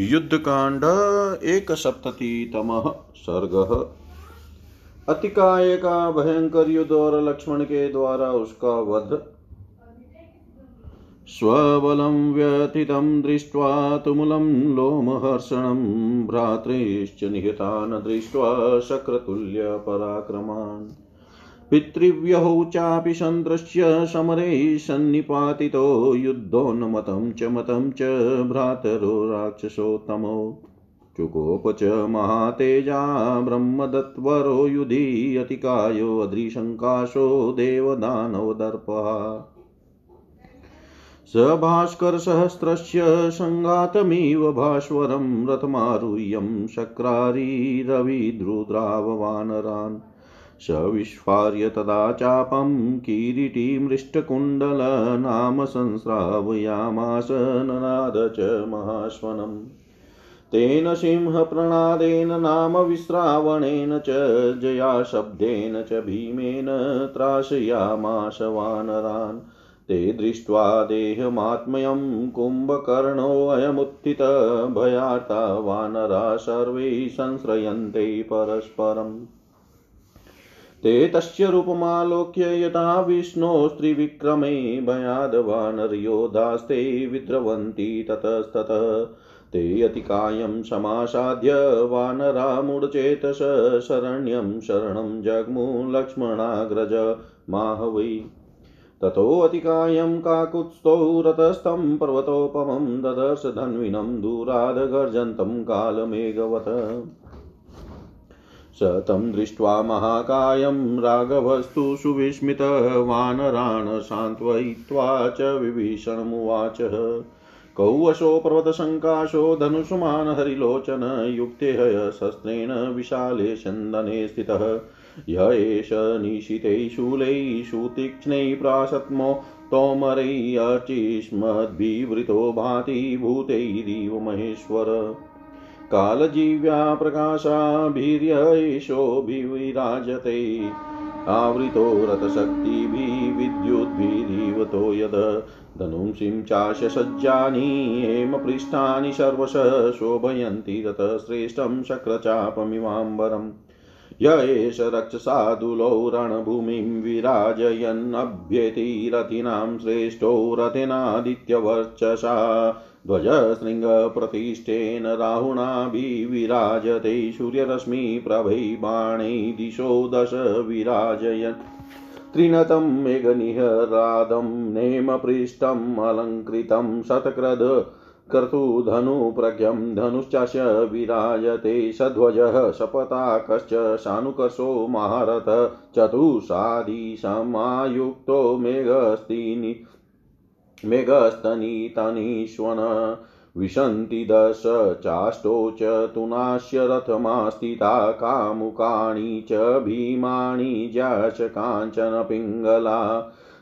युद्धकांड एक सप्ततितम सर्ग। अतिकाय का भयंकर युद्ध और लक्ष्मण के द्वारा उसका वध। स्वबलं व्यथितं दृष्ट्वा तुमुलं लोमहर्षणं, भ्रातृश्च निहतान् दृष्ट्वा शक्रतुल्यपराक्रमान्। पितृव्यहौ चापि सन्दृश्य समरे सन्निपातितो युद्धोन्मतं च मतं च भ्रातरो राक्षसोत्तमो। चुकोप च महातेजा ब्रह्मदत्वरो युधि अतिकायो अद्रिशङ्काशो देवदानवदर्पः। स भास्करसहस्रस्य सङ्गातमिव भास्वरं रथमारुह्यं शक्रारी रविद्रुद्राववानरान्। स विस्फार्य तदा चापं किरीटीमृष्टकुण्डलनाम संस्रावयामास च महाश्वनम्। तेन सिंहप्रणादेन नाम विश्रावणेन च जयाशब्देन च भीमेन वानरान्। ते दृष्ट्वा देहमात्मयं कुम्भकर्णोऽयमुत्थित भयार्ता वानरा सर्वे संश्रयन्ते परस्परम्। ते तस्य रूपमालोक्य यथा विष्णोस्त्रिविक्रमे भयादवानर्योधास्ते विद्रवन्ति ततस्ततः। ते अतिकायं समासाद्य वानरामुडचेतस शरण्यं शरणं जग्मु लक्ष्मणाग्रज माहवै। ततोऽतिकायं काकुत्स्थौ रतस्थं पर्वतोपमं ददर्श धन्विनं दूरादगर्जन्तं कालमेघवत्। स तं दृष्ट्वा महाकायं राघवस्तु सुविस्मितवानरान् सान्त्वयित्वा च विभीषणमुवाच। कौवशो पर्वतसङ्काशो धनुषमान् हरिलोचन युक्ते शस्त्रेण विशाले चन्दने स्थितः। य एष निशितैः शूलैः सुतीक्ष्णैः प्रासत्मो तोमरैः अर्चिस्मद्भिवृतो भाति भूतैरिव महेश्वर कालजीव्या प्रकाशाभिर्यशोभिविराजते आवृतो रथशक्तिभिः विद्युद्भिरिवतो यद। धनुंसिं चास्य सज्जानि हेमपृष्ठानि सर्वश शोभयन्ति रथश्रेष्ठं शक्रचापमिवाम्बरम्। य एष रक्षसादुलौ रणभूमिं विराजयन्नभ्येति रथिनां श्रेष्ठो रथिनादित्यवर्चसा। ध्वजशृङ्गप्रतिष्ठेन राहुणाभिविराजते सूर्यरश्मिप्रभै बाणै दिशो दश विराजयन् त्रिनतं मेघनिहरादं, नेमपृष्ठम् अलङ्कृतं, शतक्रद कर्तुधनुप्रज्ञं, धनुश्चास्य विराजते, सध्वजः सपताकश्च शानुकर्षो महारथ चतुषादिशमायुक्तो मेघस्तिनि। मेघस्तनीतनीष्वन विशन्ति दश चाष्टौ च तुनास्य रथमास्थिता कामुकाणि च भीमाणि जाश काञ्चन पिङ्गला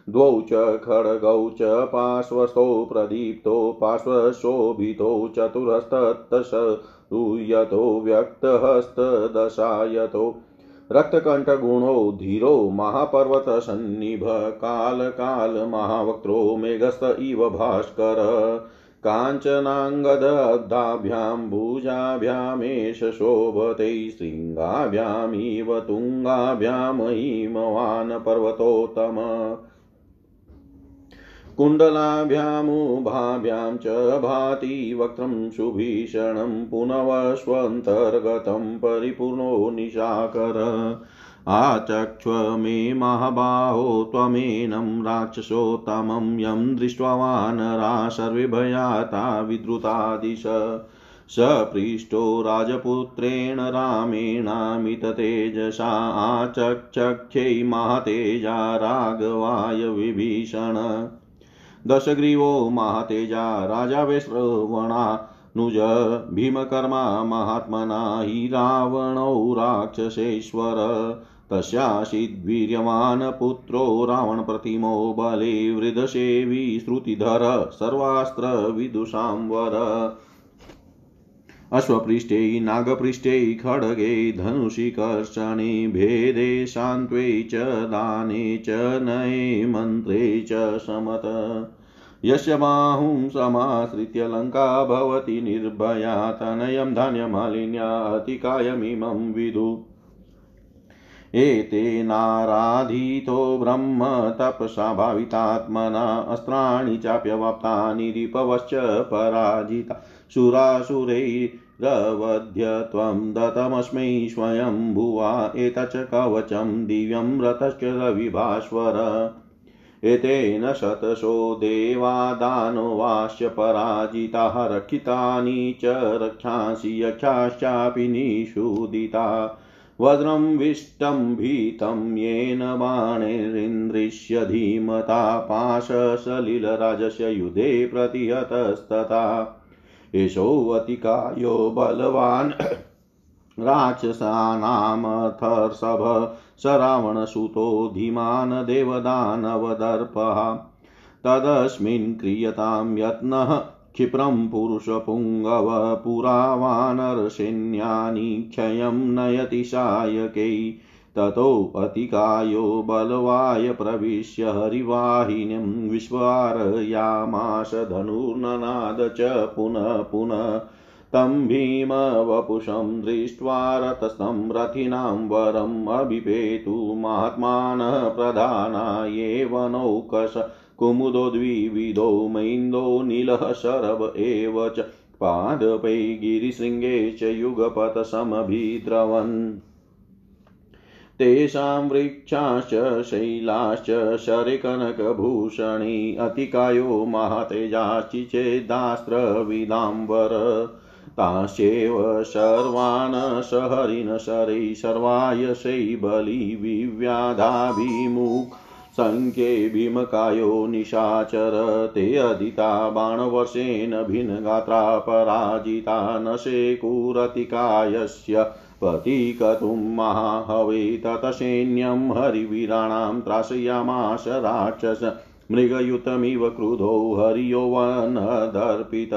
द्वौ च खड्गौ च पार्श्वस्थौ प्रदीप्तौ पार्श्वशोभितौ चतुरस्तत्तशूयतो व्यक्तहस्तदशायतो रक्तकण्ठगुणौ धीरो काल कालकालमहावक्त्रो मेघस्त इव भास्कर। काञ्चनाङ्गदब्धाभ्याम्बुजाभ्यामेष शोभते शृङ्गाभ्यामिव तुङ्गाभ्यामहिमवान् पर्वतोत्तम कुण्डलाभ्यामुभाभ्यां च भाति वक्त्रं सुभीषणं पुनवस्वन्तर्गतं परिपूर्णो निशाकर। आचक्ष्व मे महाबाहो त्वमेनं राक्षसोत्तमं यं दृष्ट्वा वानरा सर्वे भयाता विद्रुतादिश। स पृष्टो राजपुत्रेण रामेणामिततेजसा आचक्षख्यै महातेजा राघवाय विभीषण। दशग्रीवो महातेजा, राजा वैश्रवणानुज भीमकर्मा, महात्मना, हि रावणौ राक्षसेश्वर। पुत्रो, रावणप्रतिमो बले, वृदसेवी श्रुतिधर सर्वास्त्रविदुषां वर अश्वपृष्ठे नागपृष्ठे खड्गे धनुषि कर्षणे भेदे सान्त्वे च दाने च नये मन्त्रे च समत। यस्य बाहुं समाश्रित्य लङ्का भवति निर्भया तनयं धान्यमालिन्या अतिकायमिमं विदु। एतेनाराधितो ब्रह्म तपसा भावितात्मना, अस्त्राणि चाप्यवाप्तानि रिपवश्च पराजिता। सुरासुरैरवध्य दत्तमस्मै स्वयं भुवा एतच्च कवचं दिव्यं रथश्च रविभास्वर। एतेन शतशो देवादानवाश्च पराजिताः रक्षितानि च रक्षांसि यक्षाश्चापि निषूदिता। वज्रं विष्टं भीतं येन बाणैरिन्द्रिश्य धीमता पाशसलिलराजस्य युधे प्रतिहतस्तथा। एषोऽतिकायो बलवान् राक्षसानामथर्षभ स रावणसुतो धीमान् देवदानवदर्पः। तदस्मिन् क्रियतां यत्नः क्षिप्रं पुरुषपुङ्गव पुरावानरसैन्यानि क्षयं नयति सायकै ततोऽतिकायो बलवाय प्रविश्य हरिवाहिनीं विश्वारयामास धनुर्ननाद च पुनः पुनः तं भीमवपुषं दृष्ट्वा रतस्तं रथिनां वरम् अभिपेतु महात्मानः प्रधाना एव नौकश कुमुदो द्विविधो मैन्दो नीलः शरभ एव च पादपै गिरिशृङ्गे च युगपथसमभिद्रवन्। तेषां वृक्षाश्च, शैलाश्च शरिकनकभूषणी अतिकायो महतेजाश्चि चेदास्त्रविदाम्बर ताश्चैव सर्वान् सहरिण शरै सर्वायशै बलिविव्याधाभिमुख सङ्ख्ये भीमकायो निशाचर, ते अदिता बाणवर्षेण भिन्नगात्रा पराजिता न शेकुरतिकायस्य पतिकतुं महाहवे ततसैन्यं हरिवीराणां त्रासयामास राक्षस मृगयुतमिव क्रुधो हरियोवनदर्पित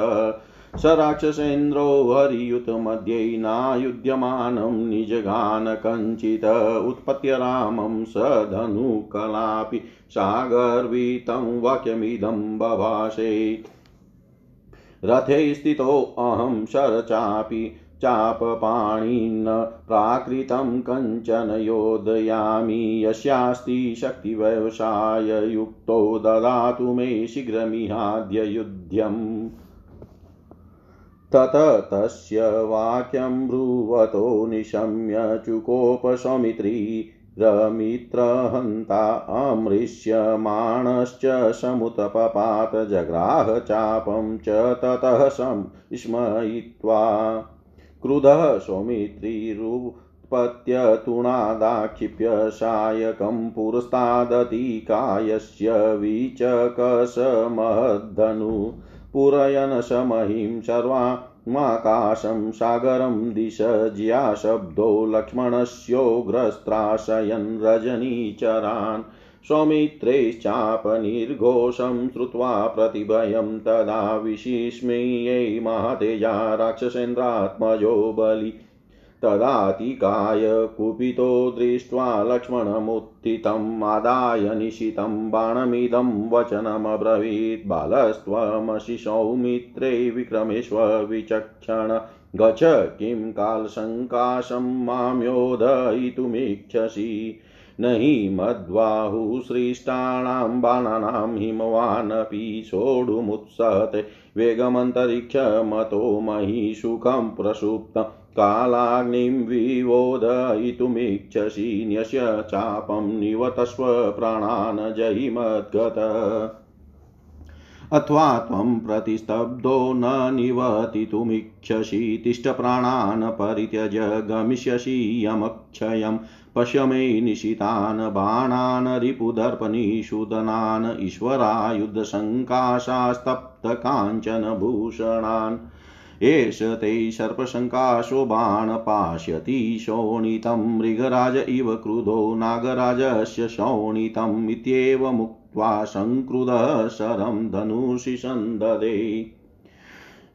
स राक्षसेन्द्रो हरियुतमध्ये नायुध्यमानं निजगान कञ्चित् उत्पत्य रामं स धनुकलापि सागर्वितं वाक्यमिदं बभाषे। रथे स्थितोऽहं शरचापि चापपाणिन्न प्राकृतं कञ्चन योदयामि यस्यास्ति शक्तिव्यवसाययुक्तो ददातु मे शीघ्रमिहाद्य युध्यम् तत तस्य वाक्यं ब्रुवतो निशम्य चुकोपसौमित्री, रमित्रहन्ता अमृष्यमाणश्च समुतपपात जग्राह चापं च ततः स्मयित्वा क्रुधः सौमित्रीरुत्पत्यतुणादाक्षिप्य सायकं पुरस्तादतिकायस्य वीचकसमहद्धनु पुरयनशमहिं सर्वामाकाशं सागरं दिश ज्या शब्दो लक्ष्मणस्योग्रस्त्राशयन् रजनीचरान् सौमित्रेश्चापनिर्घोषं श्रुत्वा प्रतिभयं तदा विशिस्मयै महतेजा राक्षसेन्द्रात्मजो बलि। तदातिकाय कुपितो दृष्ट्वा लक्ष्मणमुत्थितम् आदाय निशितं बाणमिदं वचनमब्रवीत्। बालस्त्वमसि सौमित्रे विक्रमेष्व विचक्षण गच किं कालसङ्काशं माँ न हि मद्बाहुसृष्टाणां बाणानां हिमवानपि सोढुमुत्सहते वेगमन्तरिक्षमतो मही सुखं प्रसुप्तं कालाग्निं विवोधयितुमिच्छसि न्यस्य चापं निवतस्व प्राणान् जहिमद्गत। अथवा त्वं प्रतिस्तब्धो न निवर्तितुमिच्छसि तिष्ठप्राणान् परित्यज गमिष्यसि यमक्षयम्। पश्य मे निशितान् बाणान् रिपुदर्पनिषूदनान् ईश्वरायुधसङ्काशास्तप्तकाञ्चनभूषणान् एष ते सर्पशङ्काशो बाणपाश्यति शोणितं। मृगराज इव क्रुधो नागराजस्य शोणितम् इत्येव मुक्त्वा सङ्क्रुधः धनुषि सन्ददे।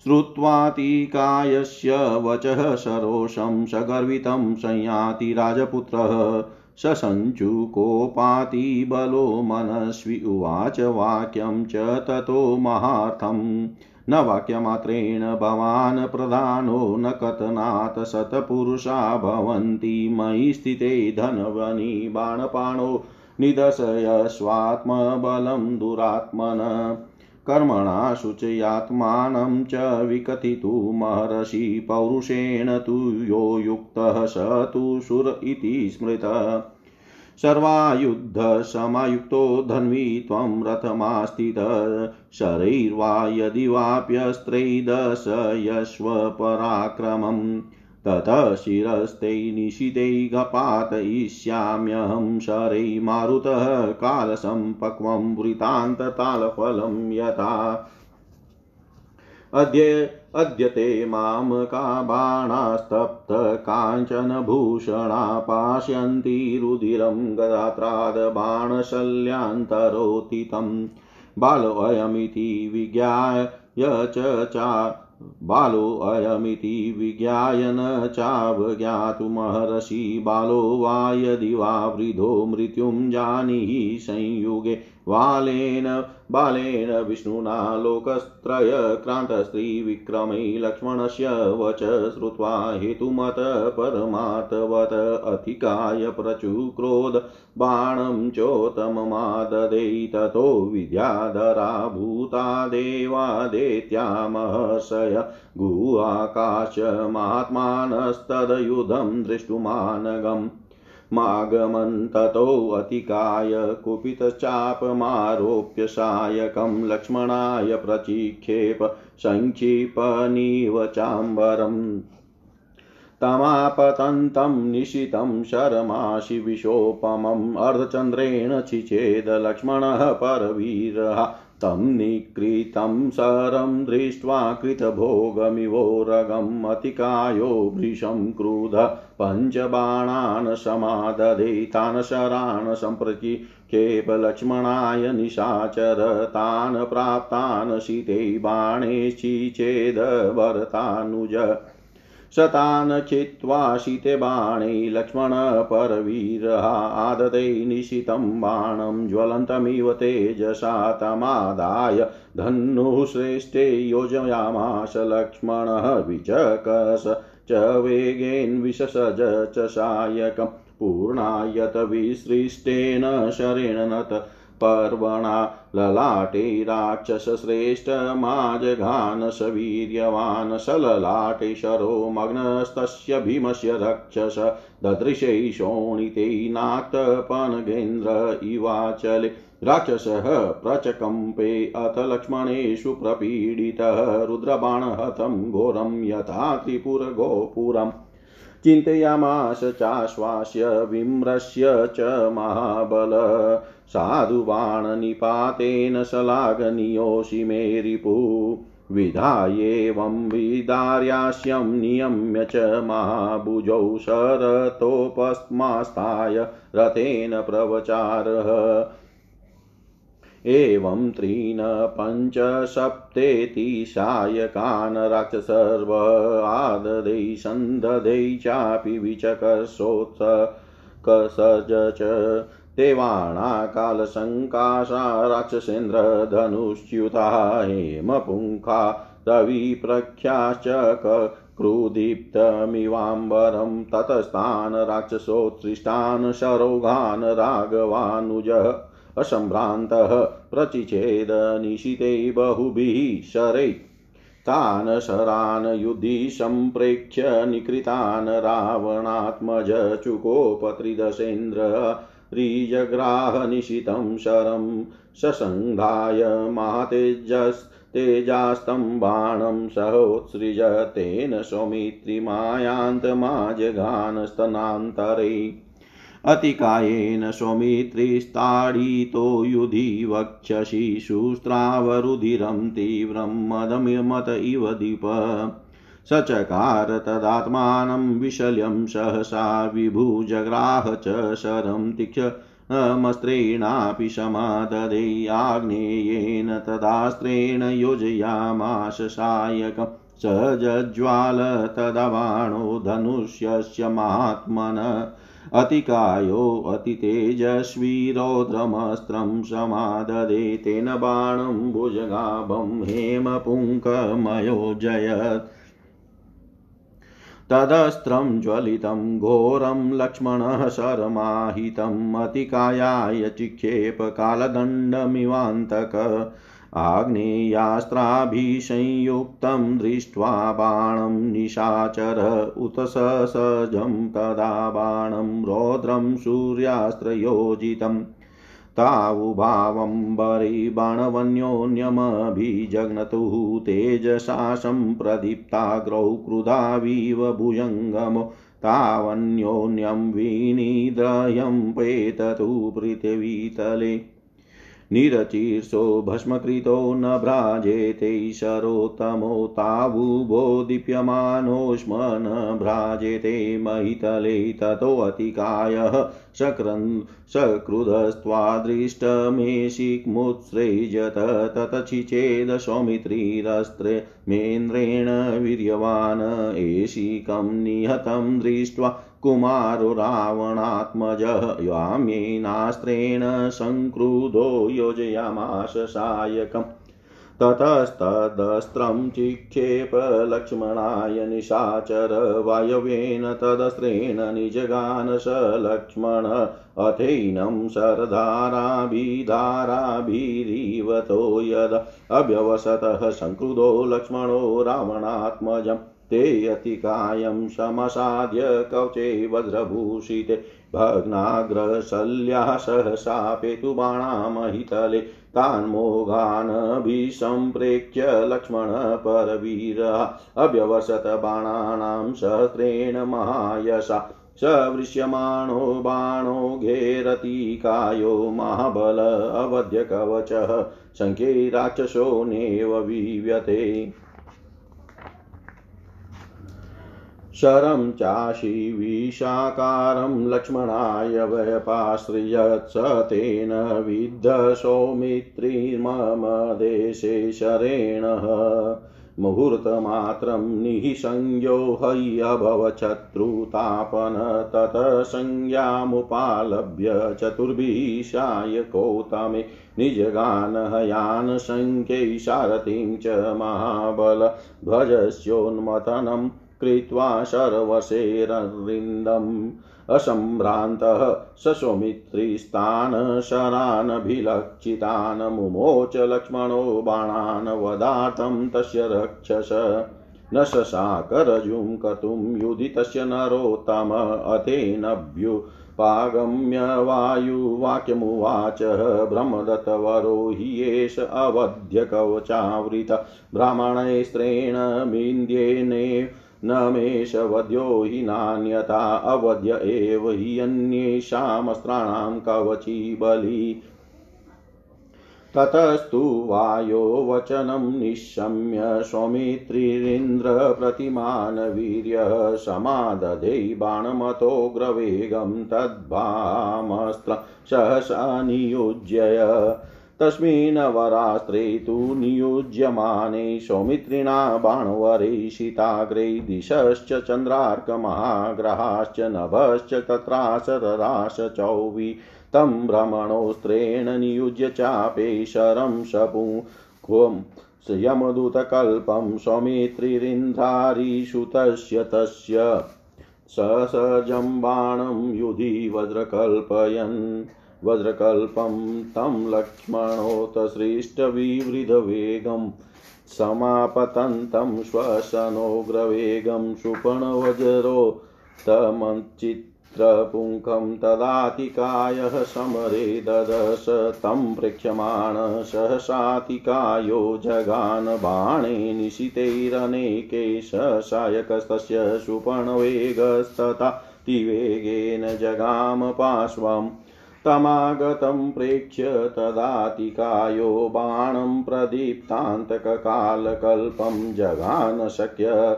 श्रुत्वातिकायस्य वचः सरोषं सगर्वितं संयाति राजपुत्रः। ससञ्चुकोपातिबलो मनस्वि उवाच वाक्यं च ततो महार्थम् न वाक्यमात्रेण भवान् प्रधानो न कथनात् शतपुरुषा भवन्ति। मयि स्थिते धनवनि बाणपाणो निदशय निदशयस्वात्मबलं दुरात्मन। कर्मणा शुचयात्मानं च विकथितुमहर्षि पौरुषेण तु यो युक्तः स तु सुर इति स्मृतः। सर्वायुद्धसमायुक्तो धन्वी त्वं रथमास्थितः। शरैर्वा यदि वाप्यस्त्रैदशयश्वपराक्रमम्। ततः शिरस्ते निशिते गपातयिष्याम्यहं शरै मारुतः कालसम्पक्वं वृतान्ततालफलं यथा। अद्य, अद्यते माँ का बाणास्तप्त काञ्चनभूषणा पाश्यन्ति रुधिरं गदात्राद बाणशल्यान्तरोतितं बालोऽयमिति विज्ञाय चा बालोऽयमिति विज्ञाय न चावज्ञातुमहर्षि बालो वा यदि वा वृद्धो मृत्युं जानीहि संयुगे। बालेन बालेन विष्णुना लोकस्त्रयक्रान्तस्त्रीविक्रमै लक्ष्मणस्य वच श्रुत्वा हेतुमत परमात्वत अतिकाय प्रचुक्रोध बाणं चोत्तममाददे ततो विद्याधरा भूता देवादेत्यामहर्षय गुहाकाशमात्मानस्तदयुधं दृष्टुमानगम् मागमन् ततोऽतिकाय कुपितचापमारोप्य सायकं लक्ष्मणाय प्रचिक्षेप सङ्क्षिपनीव चाम्बरम् तमापतन्तं निशितं शरमाशिविशोपमम्, अर्धचन्द्रेण चिचेद लक्ष्मणः परवीरः। तं निकृतं सरं दृष्ट्वा कृतभोगमिवोरगम् अतिकायो भृशं क्रुध पञ्चबाणान् समादधे तान् शरान् सम्प्रचिक्षेप लक्ष्मणाय निशाचर तान् प्राप्तान् शीते बाणेश्चिचेद भरतानुज शतान् छित्त्वा शीते बाणे लक्ष्मणपरवीरः आदते निशितं बाणं ज्वलन्तमिव तेजसा तमादाय धनुश्रेष्ठे योजयामास लक्ष्मणः विचकस च वेगेन विशसज च सायकं पूर्णायत विसृष्टेन शरेण नत पर्वणा ललाटे राक्षसश्रेष्ठमाजघान स वीर्यवान् स ललाटे शरो मग्नस्तस्य भीमस्य रक्षस ददृशै शोणिते नाक्तपनगेन्द्र इवाचले। राक्षसः प्रचकम्पे अथ लक्ष्मणेषु प्रपीडितः रुद्रबाणहतं घोरं यथा त्रिपुरगोपुरम्। चिन्तयामास चाश्वास्य विम्रस्य च महाबल। साधुबाणनिपातेन शलाघनीयोषि मे रिपु विधायेवं विदार्यास्यं नियम्य च महाभुजौ शरतोपस्मास्ताय रथेन प्रवचारः। एवं त्रीन् पञ्चसप्तेति सायकान् राक्षसर्व आददै सन्दधै चापि विचकर्षोत्स कसज च देवाणाकालसङ्काशा राक्षसेन्द्रधनुश्च्युता हेमपुङ्खा रविप्रख्याश्च क्रुदीप्तमिवाम्बरं ततस्तान् राक्षसोत्सृष्टान् शरोगान् राघवानुजः असम्भ्रान्तः प्रचिचेद निशिते बहुभिः शरै। तान् शरान् युधि सम्प्रेक्ष्य निकृतान् रावणात्मज चुकोपत्रिदशेन्द्र रीजग्राहनिशितं शरं ससङ्घाय महातेजस्तेजास्तं बाणं सहोत्सृज तेन सौमित्रिमायान्तमाजघानस्तनान्तरे अतिकायेन सौमित्रिस्ताडितो युधि वक्षसि शुस्त्रावरुधिरं तीव्रं मदमिमत इव दीप। स चकार तदात्मानं विशल्यं सहसा विभुजग्राह च शरं तीक्ष्णमस्त्रेणापि समाददे आग्नेयेन तदास्त्रेण योजयामाश सायकम् स जज्ज्वाल तदवाणो धनुष्यस्य महात्मन अतिकायो अतितेजस्वी रौद्रमस्त्रं समाददे तेन बाणं भुजगाभं हेमपुङ्कमयोजयत् तदस्त्रं ज्वलितं घोरं लक्ष्मणः शरमाहितम् अतिकायाय चिक्षेप कालदण्डमिवान्तक। आग्नेयास्त्राभिसंयुक्तं दृष्ट्वा बाणं निशाचर उत ससजं तदा बाणं रौद्रं सूर्यास्त्रयोजितम् तावुभावम्बरे बाणवन्योन्यमभिजग्नतुः तेजसा सम्प्रदीप्ताग्रौ क्रुधाविव भुजङ्गमो। तावन्योन्यं विनिद्रयं पेततु पृथिवीतले। निरचीर्षो भस्मकृतो न भ्राजेते शरोत्तमो तावुभो दीप्यमानोष्म न भ्राजेते महितले ततोऽतिकायः सक्रन् सकृदस्त्वादृष्टमेशिक्मुत्सृजत ततचिचेद सौमित्रीरस्त्रे मेन्द्रेण वीर्यवान् एशिकं निहतं दृष्ट्वा कुमारो रावणात्मजः याम्येनास्त्रेण सङ्क्रुधो योजयामाश सायकम् ततस्तदस्त्रं चिक्षेप लक्ष्मणाय निशाचर वायव्येन तदस्त्रेण निजगान स लक्ष्मण अथैनं शरधाराभिधाराभिरीवतो यद। अव्यवसतः सङ्क्रुधो लक्ष्मणो रावणात्मजम्। ते अतिकायं समसाद्य कवचे वज्रभूषिते भग्नाग्रशल्याः सहसा पेतुबाणामहितले तान् मोघानभिसम्प्रेक्ष्य लक्ष्मण परवीरः अव्यवसत बाणानां सहस्रेण महायशा स वृश्यमाणो बाणो घेरतिकायो महाबल अवध्यकवचः शङ्खे राक्षसो नेव विव्यते शरं चाशी विशाकारं लक्ष्मणाय व्यपाश्रियत् स तेन विद्ध सौमित्रिमम देशे शरेणः मुहूर्तमात्रं निःसंज्ञो ह्यभवच्छत्रुतापन ततः संज्ञामुपालभ्य चतुर्भिः शायकौतमे निजगानहयान् शङ्कै सारथिं च महाबल ध्वजस्योन्मथनम् कृत्वा शर्वशेररिन्दम् असम्भ्रान्तः ससौमित्रिस्तान् शरानभिलक्षितान् मुमोच लक्ष्मणो बाणान् वदार्थं तस्य रक्षस। न शशाकरजुं कर्तुं युधि तस्य नरोत्तम अथेनभ्युपागम्य वायुवाक्यमुवाच ब्रह्मदत्तवरो हि एष अवध्यकवचावृत। ब्राह्मणैस्त्रेण विन्द्येने न मेषवध्यो हि नान्यथा अवध्य एव हि अन्येषामस्त्राणां कवची बली। ततस्तु वायो वचनं निशम्य सौमित्रिरिन्द्रप्रतिमान् वीर्यः समादधे बाणमतोग्रवेगं तद्भामस्त्र सहसा नियुज्यय। तस्मिन् वरास्त्रे तु नियुज्यमाने सौमित्रिणा बाणवरेशिताग्रे दिशश्च चन्द्रार्कमहाग्रहाश्च नभश्च तत्रासरराश चौवि। तं भ्रमणोस्त्रेण नियुज्य चापे शरं शपुं। यमदूतकल्पं सौमित्रिरिन्धारिषुतस्य तस्य ससजं बाणं युधि वज्रकल्पयन्। वज्रकल्पं तं लक्ष्मणोत सृष्टविवृधवेगं समापतन्तं श्वसनोग्रवेगं सुपणवज्रो तमचित्रपुङ्खं तदातिकायः समरे ददश तं प्रेक्ष्यमाण सहसातिकायो जगान बाणे निशितैरनेके ससायकस्तस्य सुपणवेगस्तथा तिवेगेन जगाम पार्श्वम्। तमागतं प्रेक्ष्य तदातिकायो बाणं प्रदीप्तान्तककालकल्पं जगान शक्य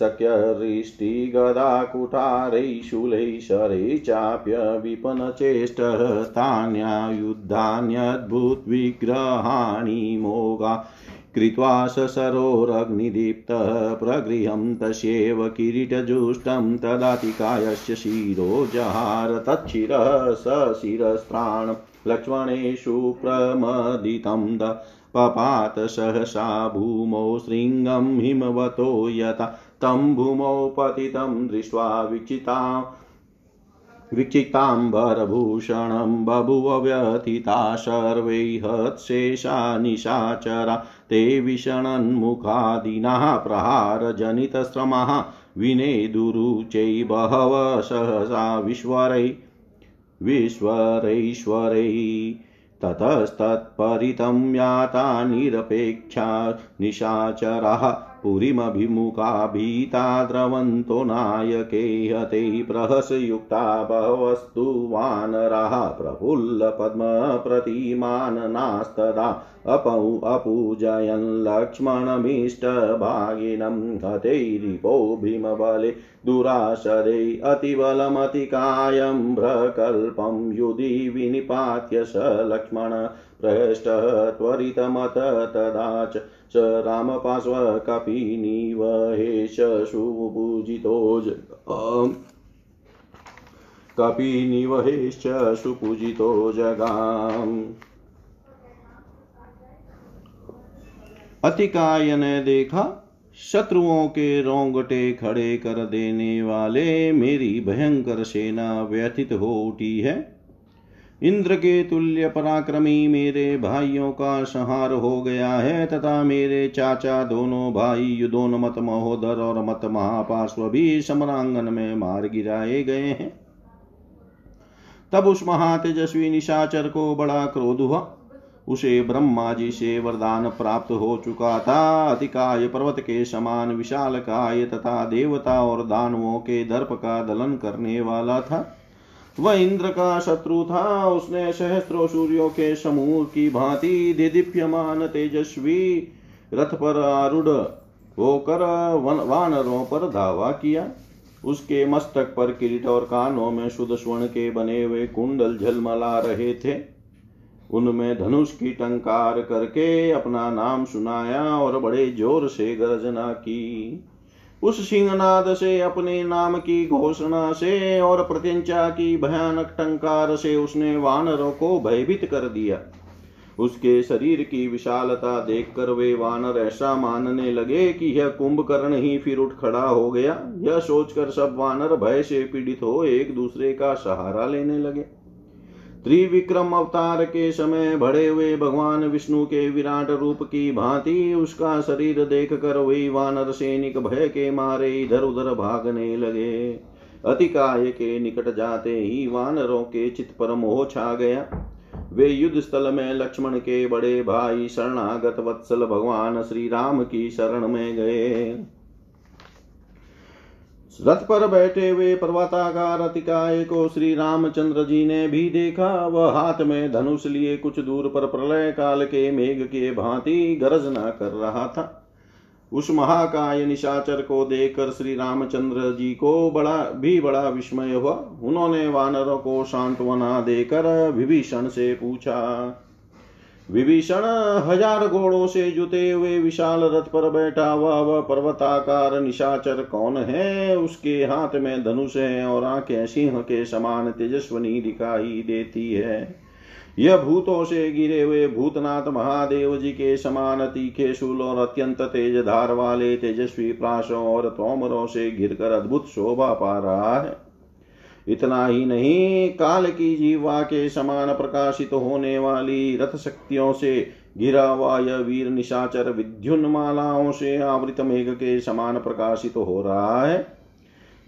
शक्यरिष्टिगदाकुठारैः शूलैः शरैः चाप्य विपनचेष्टः तान्यायुद्धान्यद्भुतविग्रहाणि मोगा कृत्वा ससरोरग्निदीप्तः प्रगृहं तस्यैव किरीटजुष्टं तदातिकायस्य शिरो जहार तच्छिरः स शिरस्त्राण लक्ष्मणेषु प्रमदितं द पपात सहसा भूमौ शृङ्गं हिमवतो यथा तं भूमौ पतितं दृष्ट्वा विचिता विचिताम्बरभूषणं बभुव व्यथिता सर्वै निशाचरा ते विषणन्मुखादिनः प्रहारजनितश्रमः विनेदुरुचै बहव सहसा विश्वरै विश्वरैश्वरै। ततस्तत्परितं याता निरपेक्षा निशाचराः पुरीमभिमुखा भीता द्रवन्तो नायके हते प्रहसयुक्ता बहवस्तु वानराः प्रफुल्लपद्मप्रतिमाननास्तदा अपौ अपूजयन् लक्ष्मणमीष्टभागिनं हतैरिपो भीमबले दुराशरे अतिबलमतिकायं भ्रकल्पं युधि विनिपात्य स लक्ष्मण प्रष्टः त्वरितमत तदा च स रामपार्श्वकपिनिवहेश सुपूजितो कपिनिवहेश्च सुपूजितो जगाम् अतिकाय ने देखा, शत्रुओं के रोंगटे खड़े कर देने वाले मेरी भयंकर सेना व्यथित हो उठी है। इंद्र के तुल्य पराक्रमी मेरे भाइयों का संहार हो गया है, तथा मेरे चाचा दोनों भाई युद्धोन्मत महोदर और मत महापार्श्व भी समरांगन में मार गिराए गए हैं। तब उस महातेजस्वी निशाचर को बड़ा क्रोध हुआ। उसे ब्रह्मा जी से वरदान प्राप्त हो चुका था। अतिकाय पर्वत के समान विशाल काय तथा देवता और दानवों के दर्प का दलन करने वाला था। वह इंद्र का शत्रु था, उसने सहस्त्रों सूर्यों के समूह की भांति दिदीप्यमान, तेजस्वी रथ पर आरूढ़ होकर वानरों पर धावा किया। उसके मस्तक पर किरीट और कानों में शुद्ध स्वर्ण के बने हुए कुंडल झलमला रहे थे। उनमें धनुष की टंकार करके अपना नाम सुनाया और बड़े ज़ोर से गर्जना की। उस सिंहनाद से, अपने नाम की घोषणा से और प्रत्यंचा की भयानक टंकार से उसने वानरों को भयभीत कर दिया। उसके शरीर की विशालता देखकर वे वानर ऐसा मानने लगे कि यह कुंभकर्ण ही फिर उठ खड़ा हो गया। यह सोचकर सब वानर भय से पीड़ित हो एक दूसरे का सहारा लेने लगे। त्रिविक्रम अवतार के समय भड़े हुए भगवान विष्णु के विराट रूप की भांति उसका शरीर देख कर वही वानर सैनिक भय के मारे इधर उधर भागने लगे। अतिकाय के निकट जाते ही वानरों के चित पर मोह छा गया। वे युद्ध स्थल में लक्ष्मण के बड़े भाई शरणागत वत्सल भगवान श्री राम की शरण में गए। रथ पर बैठे हुए पर्वताकार अतिकाय को श्री रामचंद्र जी ने भी देखा, वह हाथ में धनुष लिए कुछ दूर पर प्रलय काल के मेघ के भांति गरजना कर रहा था। उस महाकाय निशाचर को देखकर श्री रामचंद्र जी को बड़ा, भी बड़ा विस्मय हुआ। उन्होंने वानरों को सांत्वना देकर विभीषण से पूछा विभीषण हज़ार घोड़ों से जुते हुए विशाल रथ पर बैठा हुआ वह पर्वताकार निशाचर कौन है? उसके हाथ में धनुष है और आँखें सिंह के समान तेजस्वनी दिखाई देती है। यह भूतों से गिरे हुए भूतनाथ महादेव जी के समान तीखे शूल और अत्यंत तेज धार वाले तेजस्वी प्राशों और तोमरों से घिरकर अद्भुत शोभा पा रहा है। इतना ही नहीं, काल की जीवा के समान प्रकाशित होने वाली रथ शक्तियों से घिरा हुआ यह वीर निशाचर विद्युन मालाओं से आवृत मेघ के समान प्रकाशित हो रहा है।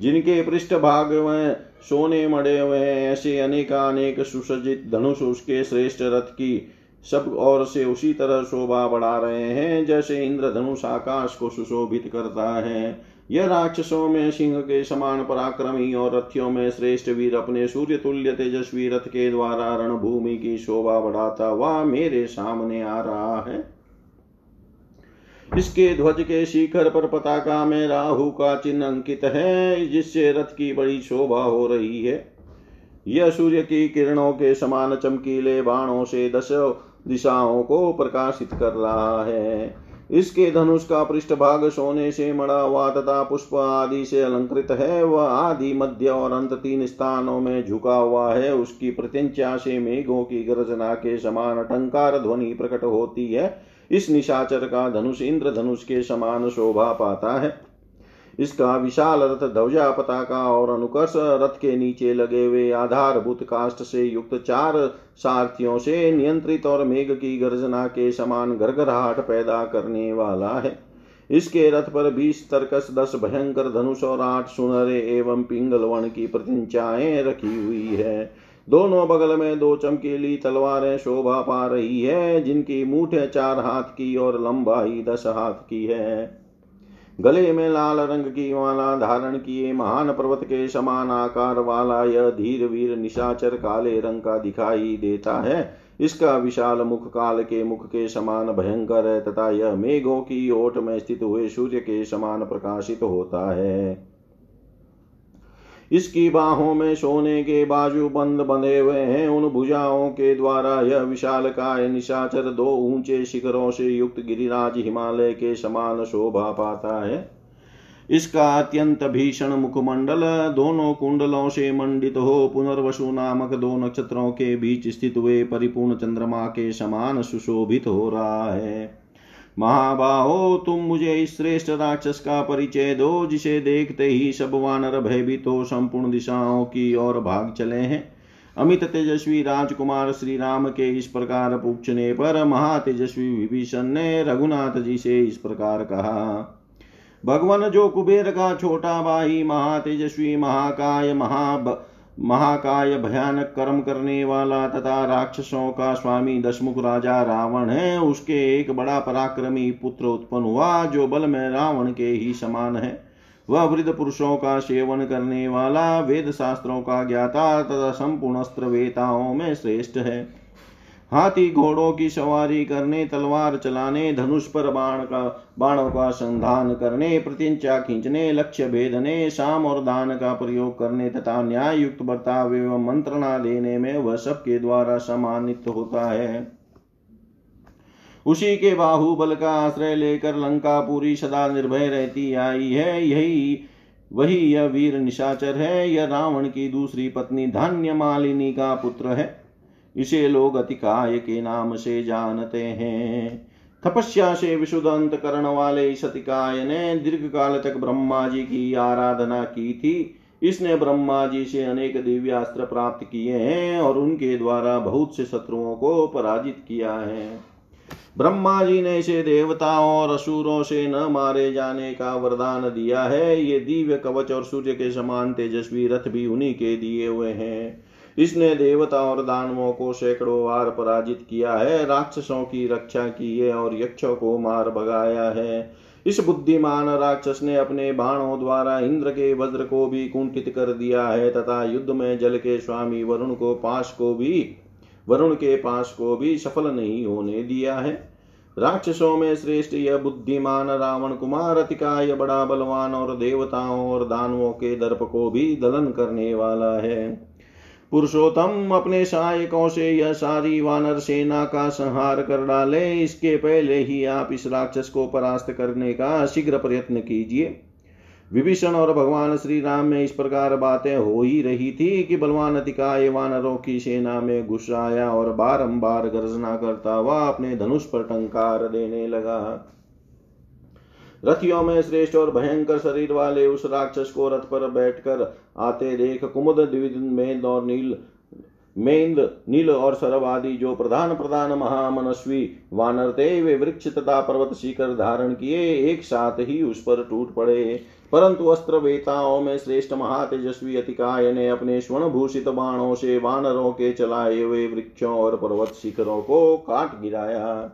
जिनके पृष्ठ भाग में सोने मड़े हुए ऐसे अनेकानेक सुसज्जित धनुष उसके श्रेष्ठ रथ की सब और से उसी तरह शोभा बढ़ा रहे हैं, जैसे इंद्र धनुष आकाश को सुशोभित करता है। यह राक्षसों में सिंह के समान पराक्रमी और रथियों में श्रेष्ठ वीर अपने सूर्य तुल्य तेजस्वी रथ के द्वारा रणभूमि की शोभा बढ़ाता हुआ मेरे सामने आ रहा है। इसके ध्वज के शिखर पर पताका में राहु का चिन्ह अंकित है, जिससे रथ की बड़ी शोभा हो रही है। यह सूर्य की किरणों के समान चमकीले बाणों से दस दिशाओं को प्रकाशित कर रहा है। इसके धनुष का पृष्ठभाग सोने से मड़ा हुआ तथा पुष्प आदि से अलंकृत है। वह आदि मध्य और अंत तीन स्थानों में झुका हुआ है। उसकी प्रत्यंचा से मेघों की गर्जना के समान टंकार ध्वनि प्रकट होती है। इस निशाचर का धनुष इंद्र धनुष के समान शोभा पाता है। इसका विशाल रथ ध्वजा पताका और अनुकर्ष रथ के नीचे लगे हुए आधारभूत काष्ट से युक्त चार सारथियों से नियंत्रित और मेघ की गर्जना के समान गरगराहट पैदा करने वाला है। इसके रथ पर बीस तर्कस, दस भयंकर धनुष और आठ सुनरे एवं पिंगल वर्ण की प्रतिंचाएँ रखी हुई है। दोनों बगल में दो चमकीली तलवारें शोभा पा रही है, जिनकी मूठ चार हाथ की और लंबाई दस हाथ की है। गले में लाल रंग की माला धारण किए महान पर्वत के समान आकार वाला यह धीर वीर निशाचर काले रंग का दिखाई देता है। इसका विशाल मुख काल के मुख के समान भयंकर है तथा यह मेघों की ओट में स्थित हुए सूर्य के समान प्रकाशित होता है। इसकी बाहों में सोने के बाजू बंद बंधे हुए हैं। उन भुजाओं के द्वारा यह विशाल काय निशाचर दो ऊँचे शिखरों से युक्त गिरिराज हिमालय के समान शोभा पाता है। इसका अत्यंत भीषण मुखमंडल दोनों कुंडलों से मंडित हो। पुनर्वसु नामक दो नक्षत्रों के बीच स्थित हुए परिपूर्ण चंद्रमा के समान सुशोभित हो रहा है। महाबाहो, तुम मुझे इस श्रेष्ठ राक्षस का परिचय दो, जिसे देखते ही सब वानर भयभीत हो संपूर्ण दिशाओं की ओर भाग चले हैं। अमित तेजस्वी राजकुमार श्री राम के इस प्रकार पूछने पर महातेजस्वी विभीषण ने रघुनाथ जी से इस प्रकार कहा, भगवान, जो कुबेर का छोटा भाई महातेजस्वी, महाकाय महा महाकाय भयानक कर्म करने वाला तथा राक्षसों का स्वामी दशमुख राजा रावण है, उसके एक बड़ा पराक्रमी पुत्र उत्पन्न हुआ, जो बल में रावण के ही समान है। वह वृद्ध पुरुषों का सेवन करने वाला वेद शास्त्रों का ज्ञाता तथा संपूर्ण अस्त्र वेताओं में श्रेष्ठ है। हाथी घोड़ों की सवारी करने, तलवार चलाने, धनुष पर बाण का, बाणों का संधान करने प्रत्यंचा खींचने, लक्ष्य भेदने, शाम और दान का प्रयोग करने तथा न्याय युक्त बर्ताव एवं मंत्रणा देने में वह सबके द्वारा सम्मानित होता है। उसी के बाहुबल का आश्रय लेकर लंका पूरी सदा निर्भय रहती आई है। यही, वही यह वीर निशाचर है। यह रावण की दूसरी पत्नी धान्य मालिनी का पुत्र है। इसे लोग अतिकाय के नाम से जानते हैं। तपस्या से विशुद्ध करण वाले इस अतिकाय ने दीर्घ काल तक ब्रह्मा जी की आराधना की थी। इसने ब्रह्मा जी से अनेक दिव्यास्त्र प्राप्त किए हैं और उनके द्वारा बहुत से शत्रुओं को पराजित किया है। ब्रह्मा जी ने इसे देवताओं और असुरों से न मारे जाने का वरदान दिया है। ये दिव्य कवच और सूर्य के समान तेजस्वी रथ भी उन्हीं के दिए हुए हैं। इसने देवता और दानवों को सैकड़ों बार पराजित किया है। राक्षसों की रक्षा की है और यक्षों को मार भगाया है। इस बुद्धिमान राक्षस ने अपने बाणों द्वारा इंद्र के वज्र को भी कुंठित कर दिया है तथा युद्ध में जल के स्वामी वरुण को पास को भी, वरुण के पास को भी सफल नहीं होने दिया है। राक्षसों में श्रेष्ठ यह बुद्धिमान रावण कुमार अतिकाय बड़ा बलवान और देवताओं और दानवों के दर्प को भी दलन करने वाला है। पुरुषोत्तम अपने सहायकों से यह सारी वानर सेना का संहार कर डाले। इसके पहले ही आप इस राक्षस को परास्त करने का शीघ्र प्रयत्न कीजिए। विभीषण और भगवान श्री राम में इस प्रकार बातें हो ही रही थी कि बलवान अधिकाय वानरों की सेना में घुस आया और बारंबार गर्जना करता हुआ अपने धनुष पर टंकार देने लगा। रथियों में श्रेष्ठ और भयंकर शरीर वाले उस राक्षस को रथ पर बैठकर आते देख कुमुद द्विद मेद और नील मेन्द नील और सरव आदि जो प्रधान प्रधान महामनस्वी वानर थे, वे वृक्ष तथा पर्वत शिखर धारण किए, एक साथ ही उस पर टूट पड़े। परंतु अस्त्र वेताओं में श्रेष्ठ महातेजस्वी अतिकाय ने अपने स्वर्ण भूषित बाणों से वानरों के चलाए हुए वृक्षों और पर्वत शिखरों को काट गिराया।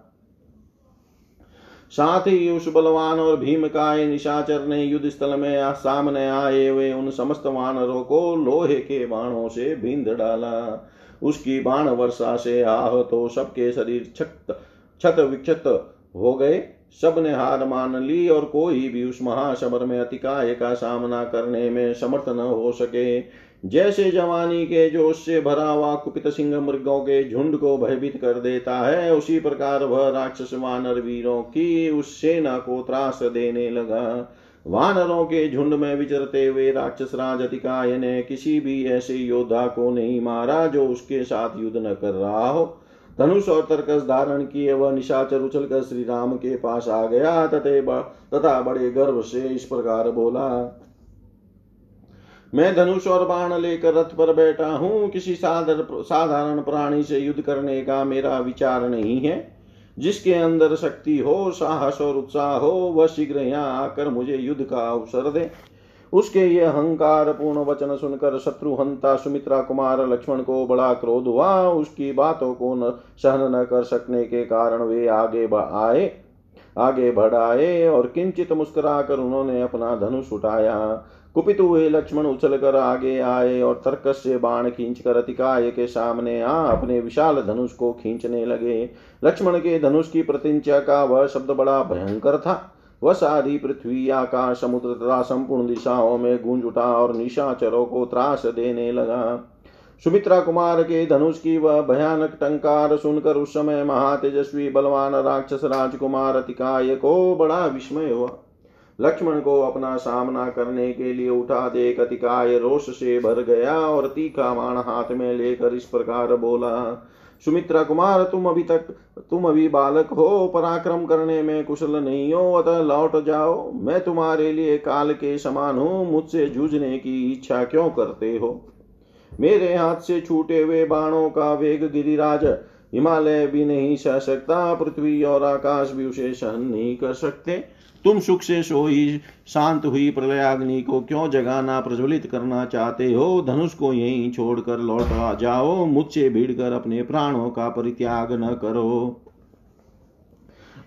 साथ ही उस बलवान और भीमकाय निशाचर ने युद्ध स्थल में सामने आए हुए उन समस्त वानरों को लोहे के बाणों से बींद डाला। उसकी बाण वर्षा से आह तो सबके शरीर छत छत विक्षत हो गए। सबने हार मान ली और कोई भी उस महासमर में अतिकाय का सामना करने में समर्थ न हो सके। जैसे जवानी के जोश से भरा हुआ कुपित सिंह मृगों के झुंड को भयभीत कर देता है, उसी प्रकार वह राक्षस वानर वीरों की उस सेना को त्रास देने लगा। वानरों के झुंड में विचरते हुए राक्षस राज अतिकाय ने किसी भी ऐसे योद्धा को नहीं मारा जो उसके साथ युद्ध न कर रहा हो। धनुष और तर्कस धारण किए वह निशाचर उछल कर श्री राम के पास आ गया, तथे तथा बड़े गर्व से इस प्रकार बोला। मैं धनुष और बाण लेकर रथ पर बैठा हूँ। किसी साधारण प्राणी से युद्ध करने का मेरा विचार नहीं है। जिसके अंदर शक्ति हो, साहस और उत्साह हो, वह शीघ्र यहाँ आकर मुझे युद्ध का अवसर दे। उसके ये अहंकार पूर्ण वचन सुनकर शत्रुहंता सुमित्रा कुमार लक्ष्मण को बड़ा क्रोध हुआ। उसकी बातों को न, सहन न कर सकने के कारण वे आगे आए, आगे बढ़ाए और किंचित मुस्कुराकर उन्होंने अपना धनुष उठाया। कुपित हुए लक्ष्मण उछल कर आगे आए और तर्कस से बाण खींच कर अतिकाय के सामने आ अपने विशाल धनुष को खींचने लगे। लक्ष्मण के धनुष की प्रतिंचा का वह शब्द बड़ा भयंकर था। वह सारी पृथ्वी, आकाश, समुद्र तथा संपूर्ण दिशाओं में गूंज उठा और निशाचरों को त्रास देने लगा। सुमित्रा कुमार के धनुष की वह भयानक टंकार सुनकर उस समय महातेजस्वी बलवान राक्षस राजकुमार अतिकाय को बड़ा विस्मय हुआ। लक्ष्मण को अपना सामना करने के लिए उठा दे कतिकाय रोष से भर गया और तीखा मान हाथ में लेकर इस प्रकार बोला, सुमित्रा कुमार, तुम अभी तक, तुम अभी बालक हो, पराक्रम करने में कुशल नहीं हो, अतः लौट जाओ। मैं तुम्हारे लिए काल के समान हूँ, मुझसे जूझने की इच्छा क्यों करते हो? मेरे हाथ से छूटे हुए बाणों का वेग गिरिराज, हिमालय भी नहीं सह सकता, पृथ्वी और आकाश भी उसे सहन नहीं कर सकते। तुम सुख से सोई, शांत हुई प्रलयाग्नि को क्यों जगाना, प्रज्वलित करना चाहते हो? धनुष को यहीं छोड़कर लौट आ जाओ, मुझसे भीड़ कर अपने प्राणों का परित्याग न करो।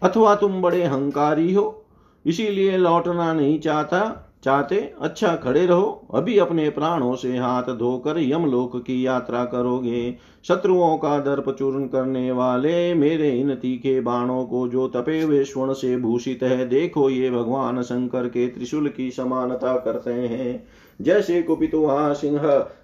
अथवा तुम बड़े हंकारी हो, इसीलिए लौटना नहीं चाहता। चाहते अच्छा खड़े रहो। अभी अपने प्राणों से हाथ धोकर यमलोक की यात्रा करोगे। शत्रुओं का दर्प चूर्ण करने वाले मेरे इन तीखे बाणों को जो तपे हुए स्वर्ण से भूषित है, देखो ये भगवान शंकर के त्रिशूल की समानता करते हैं। जैसे कुपितुहा सिंह,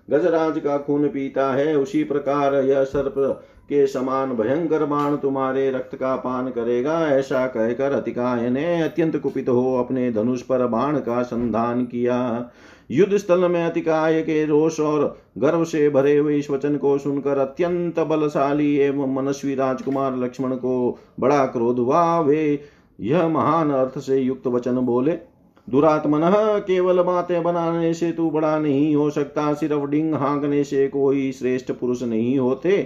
गजराज का खून पीता है, उसी प्रकार यह सर्प के समान भयंकर बाण तुम्हारे रक्त का पान करेगा, ऐसा कहकर अतिकाय ने अत्यंत कुपित हो अपने धनुष पर बाण का संधान किया। युद्ध स्थल में अतिकाय के रोष और गर्व से भरे हुए इस वचन को सुनकर अत्यंत बलशाली एवं मनस्वी राजकुमार लक्ष्मण को बड़ा क्रोध हुआ। वे यह महान अर्थ से युक्त वचन बोले, दुरात्मन, केवल बातें बनाने से तू बड़ा नहीं हो सकता। सिर्फ़ डिंग हाँकने से कोई श्रेष्ठ पुरुष नहीं होते।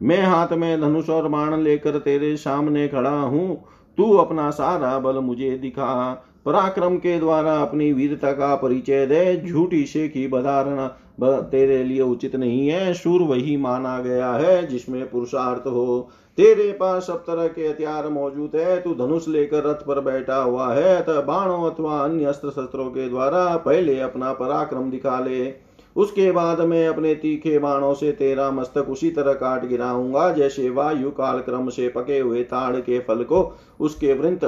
मैं हाथ में धनुष और बाण लेकर तेरे सामने खड़ा हूँ। तू अपना सारा बल मुझे दिखा। पराक्रम के द्वारा अपनी वीरता का परिचय दे। झूठी से की बधारणा तेरे लिए उचित नहीं है। सूर वही माना गया है जिसमें पुरुषार्थ हो। तेरे पास सब तरह के हथियार मौजूद है। तू धनुष लेकर रथ पर बैठा हुआ है। अतः बाणों अथवा अन्य अस्त्र शस्त्रों के द्वारा पहले अपना पराक्रम दिखा ले। उसके बाद मैं अपने तीखे बाणों से तेरा मस्तक उसी तरह काट गिराऊँगा, जैसे वायु काल क्रम से पके हुए ताड़ के फल को उसके वृंत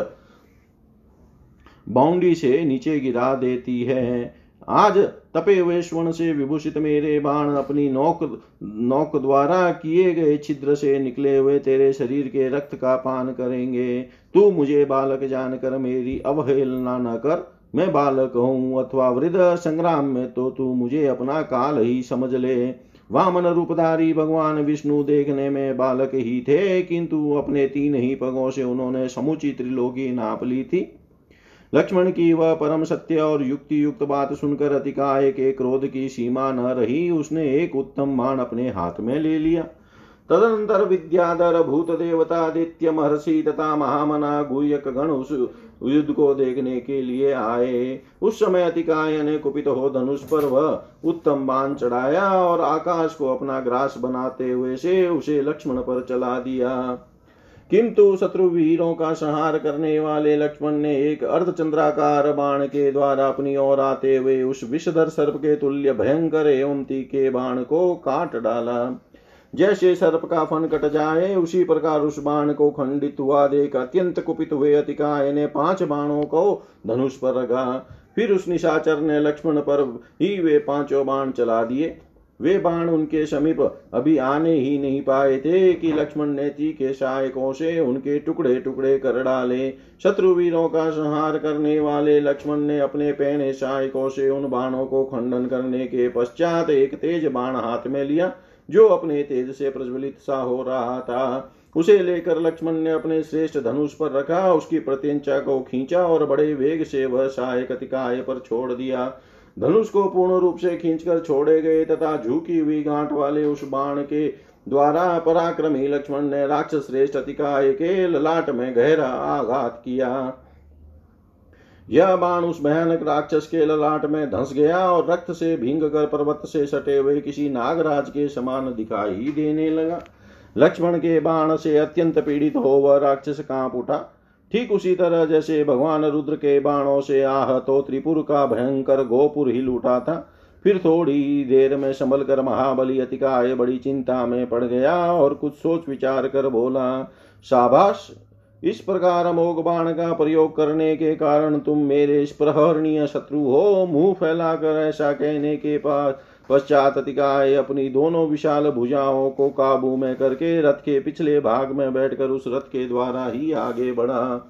बाउंडी से नीचे गिरा देती है। आज तपे हुए स्वर्ण से विभूषित मेरे बाण अपनी नौक नौक द्वारा किए गए छिद्र से निकले हुए तेरे शरीर के रक्त का पान करेंगे। तू मुझे बालक जानकर मेरी अवहेलना न कर। मैं बालक हूँ अथवा वृद्ध, संग्राम में तो तू मुझे अपना काल ही समझ ले। वामन रूपधारी भगवान विष्णु देखने में बालक ही थे, किंतु अपने तीन ही पगों से उन्होंने समुची त्रिलोकी नाप ली थी। लक्ष्मण की वह परम सत्य और युक्ति युक्त बात सुनकर अतिकाय के क्रोध की सीमा न रही, उसने एक उत्तम मान अपने हाथ में ले लिया। तदनंतर विद्याधर भूत देवता आदित्य महर्षि तथा महामना गुयक गण उस युद्ध को देखने के लिए आए। उस समय अतिकाय ने कुपित हो धनुष पर वह उत्तम बाण चढ़ाया और आकाश को अपना ग्रास बनाते हुए से उसे लक्ष्मण पर चला दिया। किंतु शत्रु वीरों का संहार करने वाले लक्ष्मण ने एक अर्धचंद्राकार बाण के द्वारा अपनी ओर आते हुए उस विषधर सर्प के तुल्य भयंकर एवं तीखे बाण को काट डाला। जैसे सर्प का फन कट जाए, उसी प्रकार उस बाण को खंडित हुआ देख अत्यंत कुपित हुए अतिकाय ने पाँच बाणों को धनुष पर रखा। फिर उस निशाचर ने लक्ष्मण पर ही वे पाँचों बाण चला दिए। वे बाण उनके समीप अभी आने ही नहीं पाए थे कि लक्ष्मण ने के सहायकों से उनके टुकड़े टुकड़े कर डाले। शत्रु वीरों का संहार करने वाले लक्ष्मण ने अपने पहने सहायकों से उन बाणों को खंडन करने के पश्चात एक तेज बाण हाथ में लिया। जो अपने तेज से प्रज्वलित सा हो रहा था, उसे लेकर लक्ष्मण ने अपने श्रेष्ठ धनुष पर रखा, उसकी प्रत्यंचा को खींचा और बड़े वेग से वह सहायक अतिकाय पर छोड़ दिया। धनुष को पूर्ण रूप से खींचकर छोड़े गए तथा झुकी हुई गांठ वाले उस बाण के द्वारा पराक्रमी लक्ष्मण ने राक्षस श्रेष्ठ अतिकाय के ललाट में गहरा आघात किया। यह बाण उस भयानक राक्षस के ललाट में धंस गया और रक्त से भींग कर पर्वत से सटे हुए किसी नागराज के समान दिखाई देने लगा। लक्ष्मण के बाण से अत्यंत पीड़ित हो वह राक्षस काँप उठा। ठीक उसी तरह जैसे भगवान रुद्र के बाणों से आह तो त्रिपुर का भयंकर गोपुर हिल उठा था। फिर थोड़ी देर में संभल कर महाबली अतिकाय बड़ी चिंता में पड़ गया और कुछ सोच विचार कर बोला शाबाश इस प्रकार अमोघ बाण का प्रयोग करने के कारण तुम मेरे प्रहरणीय शत्रु हो, मुँह फैलाकर ऐसा कहने के पास पश्चात अतिकाय अपनी दोनों विशाल भुजाओं को काबू में करके रथ के पिछले भाग में बैठकर उस रथ के द्वारा ही आगे बढ़ा।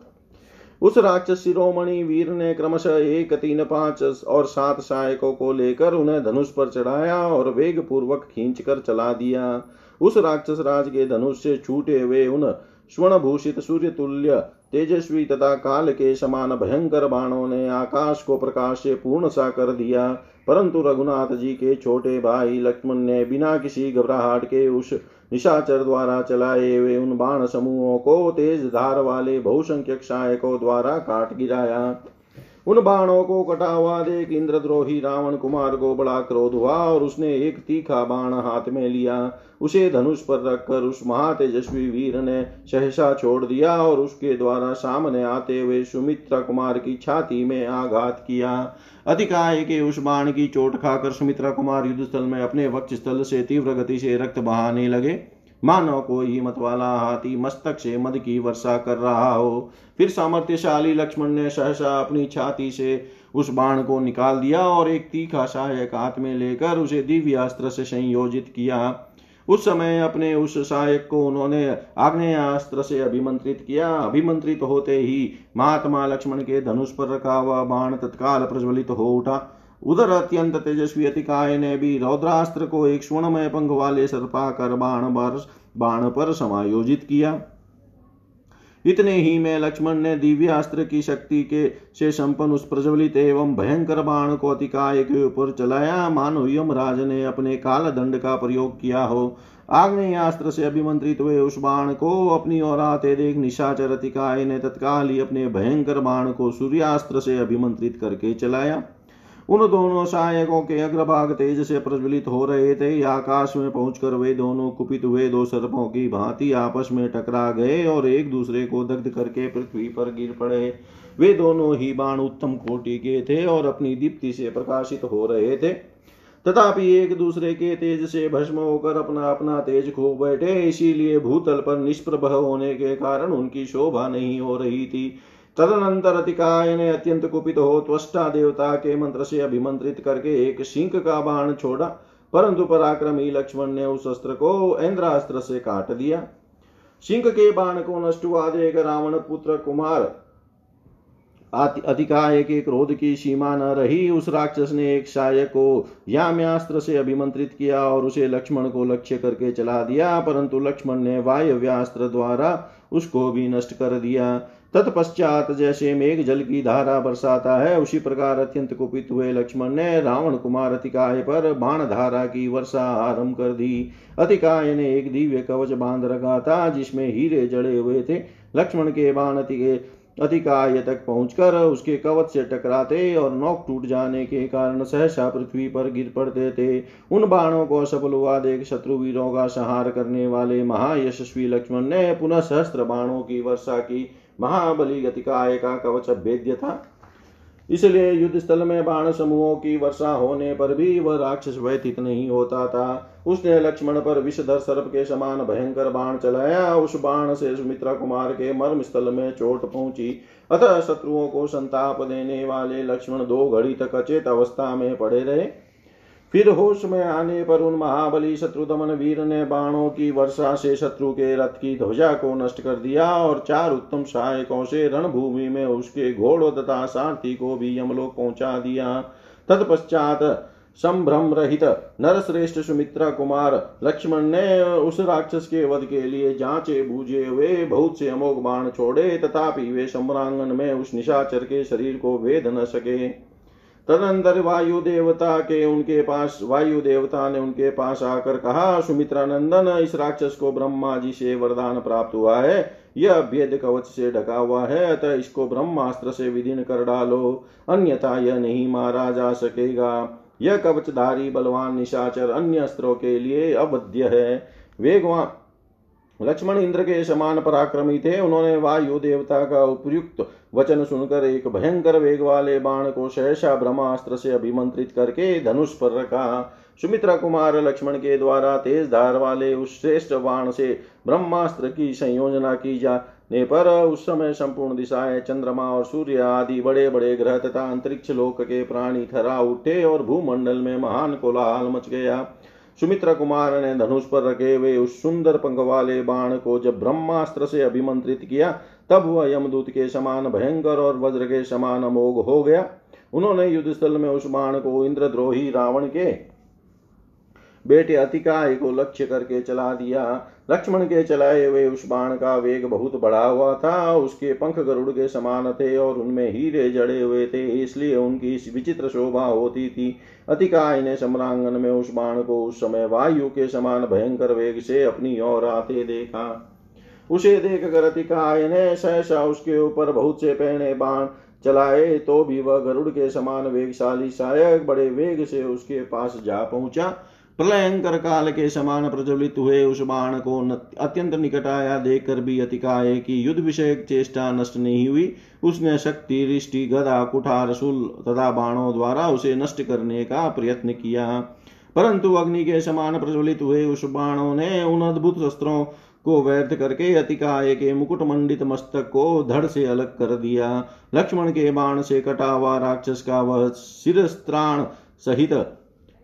उस राक्षस शिरोमणि वीर ने क्रमशः एक, तीन, पाँच और सात सहायकों को लेकर उन्हें धनुष पर चढ़ाया और वेग पूर्वक खींच कर चला दिया। उस राक्षस राज के धनुष से छूटे हुए उन स्वर्ण भूषित सूर्य तुल्य तेजस्वी तथा काल के समान भयंकर बाणों ने आकाश को प्रकाश से पूर्ण सा कर दिया। परंतु रघुनाथ जी के छोटे भाई लक्ष्मण ने बिना किसी घबराहट के उस निशाचर द्वारा चलाए हुए उन बाण समूहों को तेज धार वाले बहुसंख्यक सहायकों द्वारा काट गिराया। उन बाणों को कटा हुआ देख इंद्रद्रोही रावण कुमार को बड़ा क्रोध हुआ और उसने एक तीखा बाण हाथ में लिया। उसे धनुष पर रखकर उस महातेजस्वी वीर ने सहसा छोड़ दिया और उसके द्वारा सामने आते हुए सुमित्रा कुमार की छाती में आघात किया। अधिकाय के उस बाण की चोट खाकर सुमित्रा कुमार युद्ध स्थल में अपने वक्ष स्थल से तीव्र गति से रक्त बहाने लगे। मानव कोई मत वाला हाथी मस्तक से मद की वर्षा कर रहा हो। फिर सामर्थ्यशाली लक्ष्मण ने सहसा अपनी छाती से उस बाण को निकाल दिया और एक तीखा सहायक हाथ में लेकर उसे दिव्य अस्त्र से संयोजित किया। उस समय अपने उस सहायक को उन्होंने आग्नेयास्त्र से अभिमंत्रित किया। अभिमंत्रित होते ही महात्मा लक्ष्मण के धनुष पर रखा हुआ बाण तत्काल प्रज्वलित हो उठा। उधर अत्यंत तेजस्वी अतिकाय ने भी रौद्रास्त्र को एक स्वर्णमय पंख वाले सर्पाकर बाण बाण पर समायोजित किया। इतने ही में लक्ष्मण ने दिव्यास्त्र की शक्ति के से संपन्न उस प्रज्वलित एवं भयंकर बाण को अतिकाय के ऊपर चलाया। मानो यमराज ने अपने काल दंड का प्रयोग किया हो। आग्नेयास्त्र से अभिमंत्रित हुए उस बाण को अपनी ओर आते देख निशाचर अतिकाय ने तत्काल ही अपने भयंकर बाण को सूर्यास्त्र से अभिमंत्रित करके चलाया। उन दोनों सहायकों के अग्रभाग तेज से प्रज्वलित हो रहे थे। आकाश में पहुंचकर वे दोनों कुपित हुए। दो सर्पों की भांति आपस में टकरा गए और एक दूसरे को दग्ध करके पृथ्वी पर गिर पड़े। वे दोनों ही बाण उत्तम कोटि के थे और अपनी दीप्ति से प्रकाशित हो रहे थे। तथापि एक दूसरे के तेज से भस्म होकर अपना अपना तेज खो बैठे। इसीलिए भूतल पर निष्प्रभ होने के कारण उनकी शोभा नहीं हो रही थी। तदनंतर अतिकाय ने अत्यंत कुपित हो त्वष्टा देवता के मंत्र से अभिमंत्रित करके एक सिंह का बाण छोड़ा, परंतु पराक्रमी लक्ष्मण ने उस अस्त्र को इंद्रास्त्र से काट दिया। सिंह के बाण को नष्ट हुआ देख रावण पुत्र कुमार अधिकाय के क्रोध की सीमा न रही। उस राक्षस ने एक शायक को याम्यास्त्र से अभिमंत्रित किया और उसे लक्ष्मण को लक्ष्य करके चला दिया, परंतु लक्ष्मण ने वायव्यास्त्र द्वारा उसको भी नष्ट कर दिया। तत्पश्चात जैसे मेघ जल की धारा बरसाता है, उसी प्रकार अत्यंत कुपित हुए लक्ष्मण ने रावण कुमार अतिकाय पर बाण धारा की वर्षा आरंभ कर दी। अतिकाय ने एक दिव्य कवच बाँध रखा था, जिसमें हीरे जड़े हुए थे। लक्ष्मण के बाण अति अतिकाय तक पहुंचकर उसके कवच से टकराते और नौक टूट जाने के कारण सहसा पृथ्वी पर गिर पड़ते थे। उन बाणों को सफल हुआ देख शत्रु वीरों का संहार करने वाले महायशस्वी लक्ष्मण ने पुनः सहस्त्र बाणों की वर्षा की। महाबली गतिकाय का कवच भेद्य था। इसलिए युद्ध स्थल में बाण समूहों की वर्षा होने पर भी वह राक्षस व्यतीत नहीं होता था। उसने लक्ष्मण पर विषधर सर्प के समान भयंकर बाण चलाया। उस बाण से सुमित्रा कुमार के मर्म स्थल में चोट पहुँची। अतः शत्रुओं को संताप देने वाले लक्ष्मण दो घड़ी तक अचेत अवस्था में पड़े रहे। फिर होश में आने पर उन महाबली शत्रुदमन वीर ने बाणों की वर्षा से शत्रु के रथ की ध्वजा को नष्ट कर दिया और चार उत्तम सहायकों से रणभूमि में उसके घोड़ों तथा सारथी को भी यमलोक पहुँचा दिया। तत्पश्चात संभ्रम रहित नरश्रेष्ठ सुमित्रा कुमार लक्ष्मण ने उस राक्षस के वध के लिए जांचे बूझे हुए बहुत से अमोघ बाण छोड़े, तथापि वे सम्रांगन में उस निशाचर के शरीर को वेद न सके। तदंतर वायु देवता के उनके पास, वायु देवता ने उनके पास आकर कहा सुमित्रा नंदन इस राक्षस को ब्रह्मा जी से वरदान प्राप्त हुआ है। यह भेद कवच से ढका हुआ है, अतः इसको ब्रह्मास्त्र से विधीन कर डालो। अन्यथा यह नहीं मारा जा सकेगा। यह कवचधारी बलवान निशाचर अन्य अस्त्रों के लिए अवध्य है। वेगवान लक्ष्मण इंद्र के समान पराक्रमी थे। उन्होंने वायु देवता का उपयुक्त वचन सुनकर एक भयंकर वेग वाले बाण को सहसा ब्रह्मास्त्र से अभिमंत्रित करके धनुष पर रखा। सुमित्रा कुमार लक्ष्मण के द्वारा तेज धार वाले उस श्रेष्ठ बाण से ब्रह्मास्त्र की संयोजना की जाने पर उस समय संपूर्ण दिशाएँ चंद्रमा और सूर्य आदि बड़े बड़े ग्रह तथा अंतरिक्ष लोक के प्राणी थरा उठे और भूमंडल में महान कोलाहल मच गया। सुमित्रा कुमार ने धनुष पर रखे हुए उस सुंदर पंख वाले बाण को जब ब्रह्मास्त्र से अभिमंत्रित किया, तब वह यमदूत के समान भयंकर और वज्र के समान अमोघ हो गया। उन्होंने युद्ध स्थल में उस बाण को इंद्रद्रोही रावण के बेटे अतिकाय को लक्ष्य करके चला दिया। लक्ष्मण के चलाए हुए उस बाण का वेग बहुत बड़ा हुआ था, उसके पंख गरुड़ के समान थे और उनमें हीरे जड़े हुए थे, इसलिए उनकी विचित्र शोभा होती थी। अतिकाय ने सम्रांगन में उस बाण को उस समय वायु के समान भयंकर वेग से अपनी ओर आते देखा। उसे देख कर अतिकाय ने सहसा उसके ऊपर बहुत से पहने बाण चलाए तो भी वह गरुड़ के समान वेगशाली सहायक बड़े वेग से उसके पास जा पहुँचा प्रलयंकर काल के समान प्रज्वलित हुए उस बाण को अत्यंत निकट आया देखकर भी अतिकाय की युद्ध विषय चेष्टा नष्ट नहीं हुई। उसने शक्ति, रिष्टि, गदा, कुठार, शूल तथा बाणों द्वारा उसे नष्ट करने का प्रयत्न किया। परंतु अग्नि के समान प्रज्वलित हुए उस बाणों ने उन अद्भुत शस्त्रों को व्यर्थ करके अतिकाय के मुकुट मंडित मस्तक को धड़ से अलग कर दिया। लक्ष्मण के बाण से कटा हुआ राक्षस का वह शिरस्त्राण सहित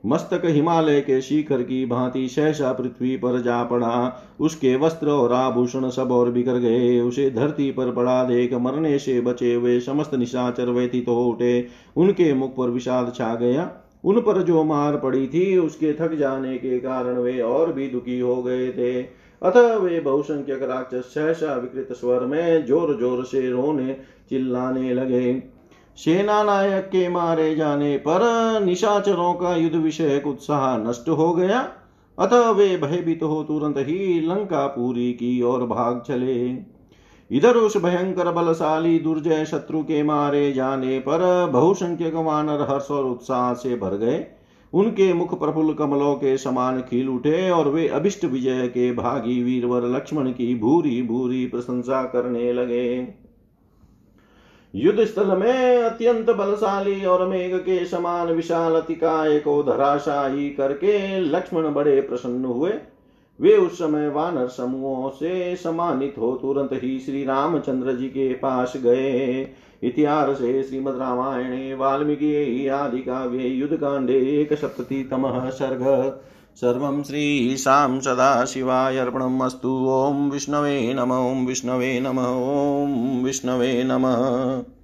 मस्तक हिमालय के शिखर की भांति सहसा पृथ्वी पर जा पड़ा। उसके वस्त्र और आभूषण सब और बिखर गए। उसे धरती पर पड़ा देख मरने से बचे हुए समस्त निशाचर व्यतीत हो उठे। उनके मुख पर विषाद छा गया। उन पर जो मार पड़ी थी, उसके थक जाने के कारण वे और भी दुखी हो गए थे। अतः वे बहुसंख्यक राक्षस सहसा विकृत स्वर में ज़ोर ज़ोर से रोने चिल्लाने लगे। सेना नायक के मारे जाने पर निशाचरों का युद्ध विषय उत्साह नष्ट हो गया। अतः वे भयभीत हो तुरंत ही लंका पूरी की ओर भाग चले। इधर उस भयंकर बलशाली दुर्जय शत्रु के मारे जाने पर बहुसंख्यक वानर हर्ष और उत्साह से भर गए। उनके मुख प्रफुल्ल कमलों के समान खिल उठे और वे अभिष्ट विजय के भागी वीरवर लक्ष्मण की भूरी भूरी प्रशंसा करने लगे। युद्ध स्थल में अत्यंत बलशाली और मेघ के समान विशाल अतिकाय को धराशाही करके लक्ष्मण बड़े प्रसन्न हुए। वे उस समय वानर समूहों से सम्मानित हो तुरंत ही श्री रामचंद्र जी के पास गए। इतिहास से श्रीमद रामायणे, वाल्मीकि आदि काव्ये युद्ध कांडे एक सप्ततितम सर्ग सर्वं श्रीशां सदाशिवाय अर्पणम् अस्तु ॐ विष्णवे नम ॐ विष्णवे नम ॐ विष्णवे नमः।